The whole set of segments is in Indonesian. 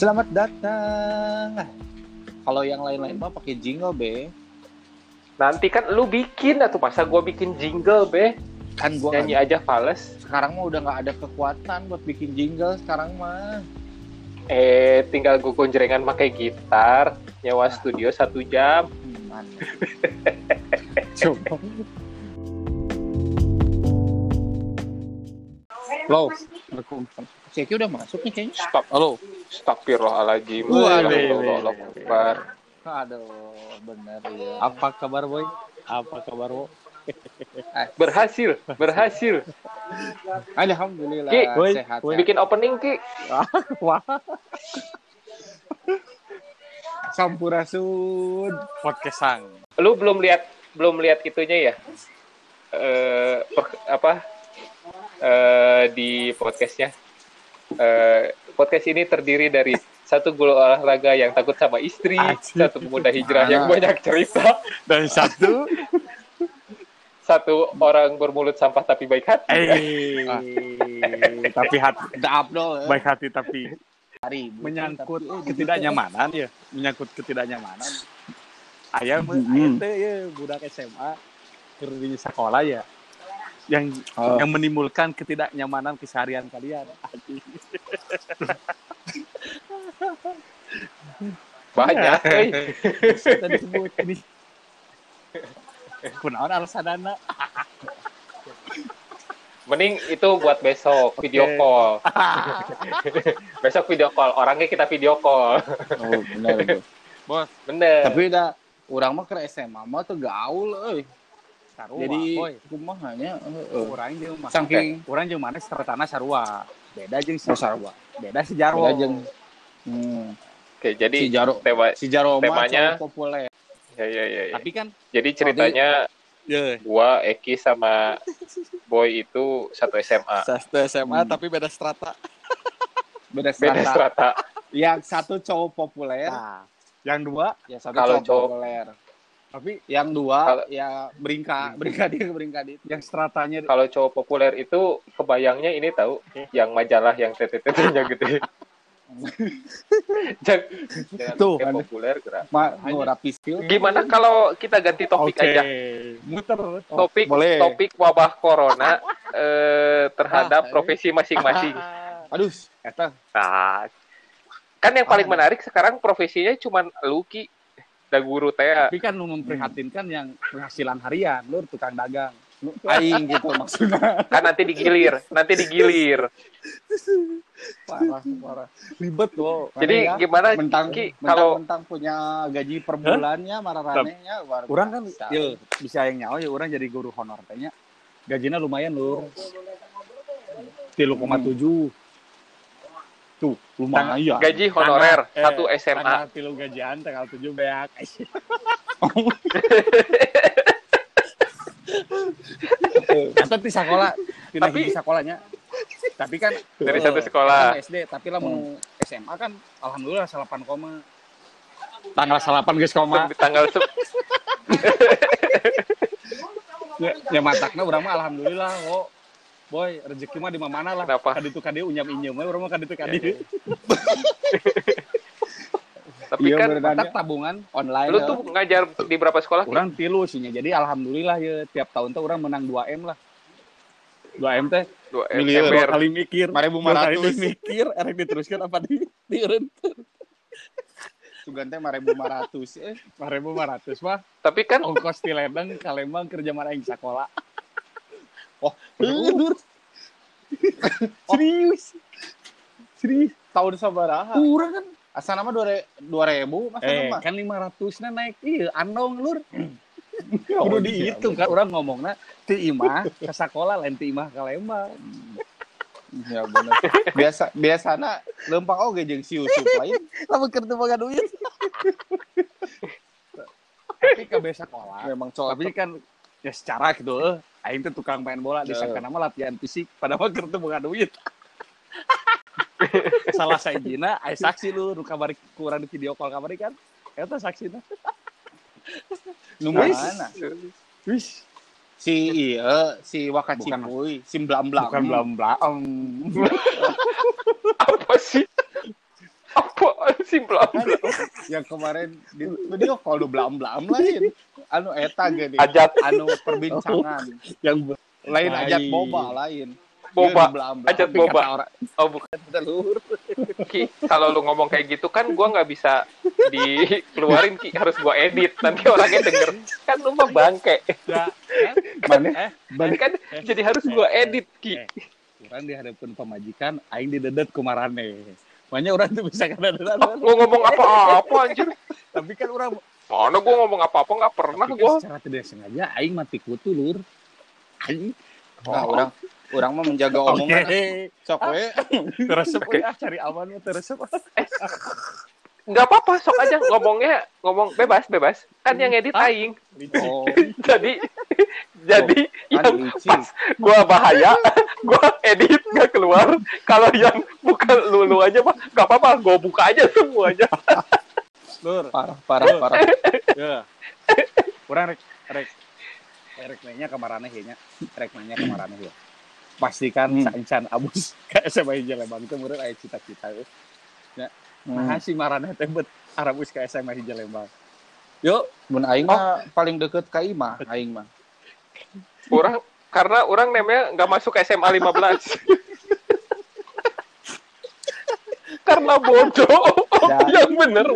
Selamat datang. Kalau yang lain-lain mah pakai jingle be. Nanti kan lu bikin atau masa gua bikin jingle be? Kan gua Nyanyi aja fales. sekarang mah udah nggak ada kekuatan buat bikin jingle sekarang mah. Eh, tinggal gua gonjrengan pakai gitar, nyewa studio satu jam. Hmm. Coba. Lo, si Eki udah masuk nih kayaknya. Stop. Halo. Astagfirullahaladzim. Akbar. Aduh, bener ya. Apa kabar boy? Apa kabar bo? Berhasil, berhasil. Alhamdulillah Ki, woi, sehat. woi. Bikin opening Ki. Wah, Sampurasun. podcastan. Lu belum lihat belum lihat itunya ya? Eh apa? Eh di podcastnya. Eh podcast ini terdiri dari satu guru olahraga yang takut sama istri, Asik. satu pemuda hijrah yang Mana? banyak cerita, Dan satu, satu orang bermulut sampah tapi baik hati. eh, tapi hati, Abdul. baik hati tapi Hari menyangkut ketidaknyamanan ya, menyangkut ketidaknyamanan. Ayah mah, Hmm. ayah teh ya budak SMA di sekolah ya, yang Oh. yang menimbulkan ketidaknyamanan keseharian kalian. Banyak. euy. Bisa tadi sebut ini. Kunaon alasanana? Mending itu buat besok video call. besok video call. Orangnya kita video call. Oh, benar itu. Bos, Bener. Tapi udah orang mah ke SMA mah tuh gaul euy. Sarua, Jadi boy. kumaha nya heeh. Orang jeung mah. Saking Orang jeung mana seretana sarua. Beda jeung Oh, sarua. Beda si Jarwo. beda jeung hmm, Oke, jadi si Jaro tema si Jaro mah temanya- populer. ya ya ya. ya. Tapi kan Jadi ceritanya ya gua Eki sama Boy itu satu SMA. satu SMA Hmm. tapi beda strata. Beda Beda strata. strata. Yang satu cowok populer, Nah, yang dua yang satu Kalau cowok cowok- populer. Tapi Yang dua Kalau- ya beringka, brigadir brigadir. yang stratanya Kalau cowok populer itu kebayangnya ini tahu yang majalah yang TTT-nya gede. Jangan, jangan Tuh, ada. populer gerak. Ma. Gimana kalau kita ganti topik Oke, aja? muter. Topik boleh. topik wabah corona eh, terhadap Ah, profesi masing-masing. Aduh, eta Nah, kan yang paling Ah, menarik sekarang profesinya cuman luki dan guru teh. Tapi kan lu memprihatinkan yang penghasilan harian, lu tukang dagang. Lu- aing gitu maksudnya. Kan nanti digilir, nanti digilir. Parah, parah. Ribet loh. Jadi ya? gimana mentang Ki mentang, kalau mentang punya gaji per bulannya mararanenya luar Orang kan ya, bisa yang nyawa ya orang jadi guru honor tehnya. Gajinya lumayan lur. 3,7. Tuh, lumayan. gaji honorer Tanggal- eh, satu SMA. Tanggal tilu gajian, tanggal 7 beak. Atau di sekolah, pindah Tapi- di sekolahnya. Tapi kan Dari eh, satu sekolah. kan SD, tapi lah mau SMA kan alhamdulillah 8 koma. Tanggal 8 guys koma. Di tanggal se- Ya, ya matakna urang mah alhamdulillah kok. Boy, rezeki mah di mana lah. Kenapa? Kaditu kadieu unyam inyem we urang mah kaditu Ya, kadieu. tapi Iya, kan bener. Matak tabungan online lu ya. tuh ngajar di berapa sekolah? Orang tilu sih Jadi alhamdulillah ya tiap tahun tuh orang menang 2M lah. 2M teh Dua miliar ember. dua kali mikir. Lima Dua kali mikir, erek diteruskan apa di dieureun. Sugan teh 1500 eh. 500 mah Tapi kan ongkos ti Ledeng ka Lembang kerja mana yang sekolah. Oh, Bener. Serius. Serius. tahun sabaraha? Kurang kan Asal nama 2000 masa Eh, nama. kan 500 na naik iya andong lur. Kudu iya, dihitung kan orang ngomongna ti imah ke sekolah lain ti imah ke Lembang. Ya bener. Biasa biasana lempang oge jeung si Yusuf lain. Lamun keur teu duit. Tapi ke besa sekolah. Memang cocok. Tapi kan ya secara gitu eh aing teh tukang main bola di sana mah latihan fisik padahal keur teu boga duit. Salah sajina aya saksi lu nu kamari kurang di video call kamari kan. Eta saksina. Nu Wis. Si iya, si Wakacipuy, si Blam Blam. bukan belam. apa sih? Apaan sih bla Kan yang kemarin di video call lu belam belam lain anu eta gini Ajat anu perbincangan yang lain Lain. ajat boba lain boba. Belam-belam. Ajat boba. orang, Oh bukan. telur Ki, kalau lu ngomong kayak gitu kan gua nggak bisa dikeluarin Ki, harus gua edit. Nanti orangnya denger. Kan lu mah bangke. ya, mana eh, Kan jadi harus gua edit Ki. Eh. orang dihadapkan pemajikan aing didedet ku marane makanya orang tuh bisa kada Gua ngomong apa-apa anjir. tapi kan orang Mana gua ngomong apa-apa nggak pernah tapi gua. kan secara tidak sengaja aing mati kutu lur aing nah, orang orang mah menjaga omongan sok we teresep Oke. we, ah cari aman mah teresep Nggak apa-apa, sok aja ngomongnya ngomong bebas bebas. Kan yang edit Ah. aing. oh Jadi jadi kan yang licin. pas gua bahaya, gua edit nggak keluar. Kalau yang bukan lulu aja mah nggak apa-apa, gua buka aja semuanya. lur. Parah parah parah. Ya. Orang rek. Rek. Rek nanya ke marane nya rek nanya ke marane ya. Pastikan Hmm. sancan abus. Ke SMA Hijau Lembang itu menurut aya cita-cita ya. Nah, hmm. si marane teh bet arabus ke SMA Hijau Lembang. Yuk, mun aing mah paling deket ka imah aing mah Orang karena orang namanya nggak masuk SMA 15. karena bodoh. Ya. yang bener.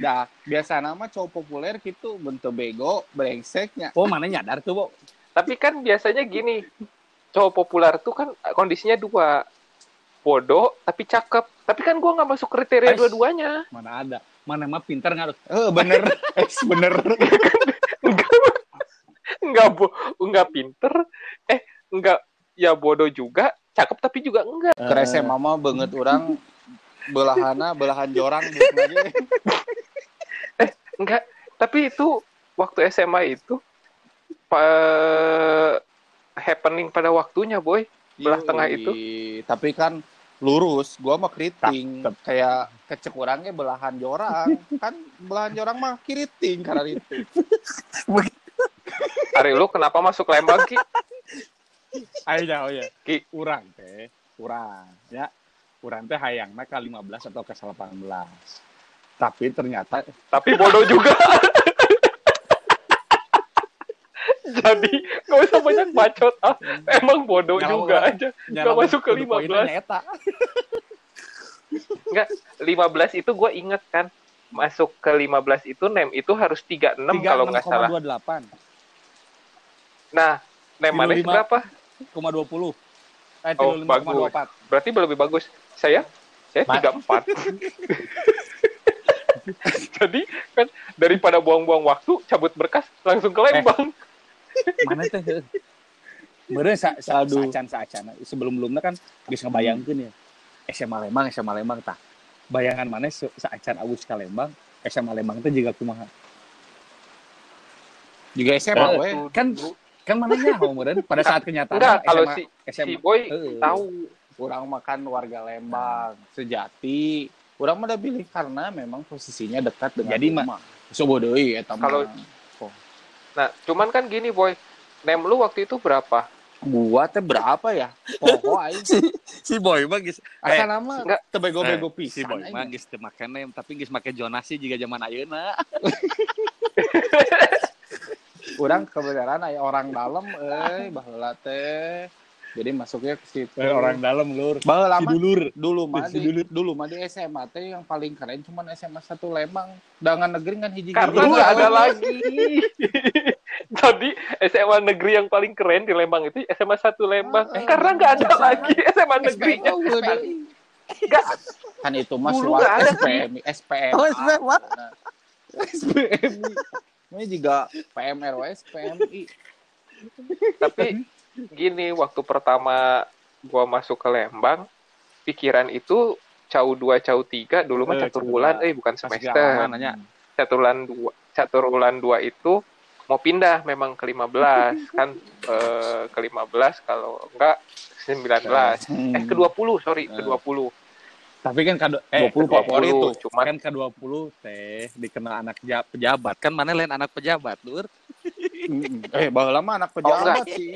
dah biasa nama cowok populer gitu bentuk bego brengseknya oh mana nyadar tuh, Bo? Tapi kan biasanya gini, cowok populer tuh kan kondisinya dua. Bodoh tapi cakep. Tapi kan gua nggak masuk kriteria dua-duanya. Mana ada? Mana mah pintar ngarut. eh bener eh bener Nggak bo nggak pinter. Eh nggak ya bodoh juga. Cakep tapi juga enggak. kerese mama banget orang belahana belahan jorang gitu lagi Enggak. Tapi itu waktu SMA itu pa- happening pada waktunya, boy. Belah Yoi. tengah itu. tapi kan lurus gua mah keriting kayak kecek orangnya belahan jorang kan belahan jorang mah kiriting karena itu Hari lu kenapa masuk Lembang, Ki? Ayo ya, oh ya. Ki. Urang teh, urang ya. Urang teh hayangna ke 15 atau ke 18. Tapi ternyata Tapi bodoh juga. Jadi gak usah banyak bacot ah. Emang bodoh Nyawa. juga aja. Gak masuk ke 15. Eta. Enggak, 15 itu gue inget kan. Masuk ke 15 itu NEM itu harus 36 kalau nggak salah. 36,28. Nah, NEM mana 35. berapa? 0,20. Eh, Oh, 35,24. Berarti lebih bagus. Saya saya Ma- 34. Jadi kan daripada buang-buang waktu, cabut berkas langsung ke Lembang. Mana teh? Bener sa, sa, saacan saacan sebelum-belumnya kan geus ngebayangkeun ya. SMA Lembang, SMA Lembang tah. Bayangan mana saacan abus ka Lembang, SMA Lembang teh juga kumaha. juga SMA Eh, we kan kan mana nyaho meureun pada saat kenyataan Enggak, kalau SMA, si SMA si Boy Heeh. tahu orang makan warga Lembang sejati orang mah pilih karena memang posisinya dekat dengan Jadi, Ma- rumah so deui eta mah. Kalau- Nah, cuman kan gini, Boy. Nem lu waktu itu berapa? gua teh berapa ya poho aing si Boy mah geus asa Eh, nama teu bego-bego Eh, si pisan Boy aing. mah geus teu make nem tapi geus make jonasi juga zaman ayeuna. Urang kebenaran aya orang dalam eh baheula teh jadi masuknya ke situ Eh, orang dalam lur. baheula Si dulur. dulu mah Si di, dulur. dulu mah di SMA teh yang paling keren cuman SMA satu Lembang dengan negeri kan hiji Karena nggak ada lagi. Jadi SMA negeri yang paling keren di Lembang itu SMA 1 Lembang. Ah, Karena nggak ada lagi SMA negerinya. Nggak. kan itu Dulu ada, SPMI SPM Oh, SPM. SPMI ini juga PMRW SPMI Tapi gini, waktu pertama gua masuk ke Lembang, pikiran itu cau 2, cau 3, dulu mah Eh, catur bulan, eh bukan semester. Catur bulan 2, catur bulan 2 itu mau pindah memang ke 15 kan eh, ke 15 kalau enggak 19 Hmm. eh ke 20 sorry ke 20 Tapi kan kado eh 20 favorit tuh. cuman kan ke 20 teh dikenal anak ja- pejabat. Kan mana lain anak pejabat lur eh baheula mah anak pejabat sih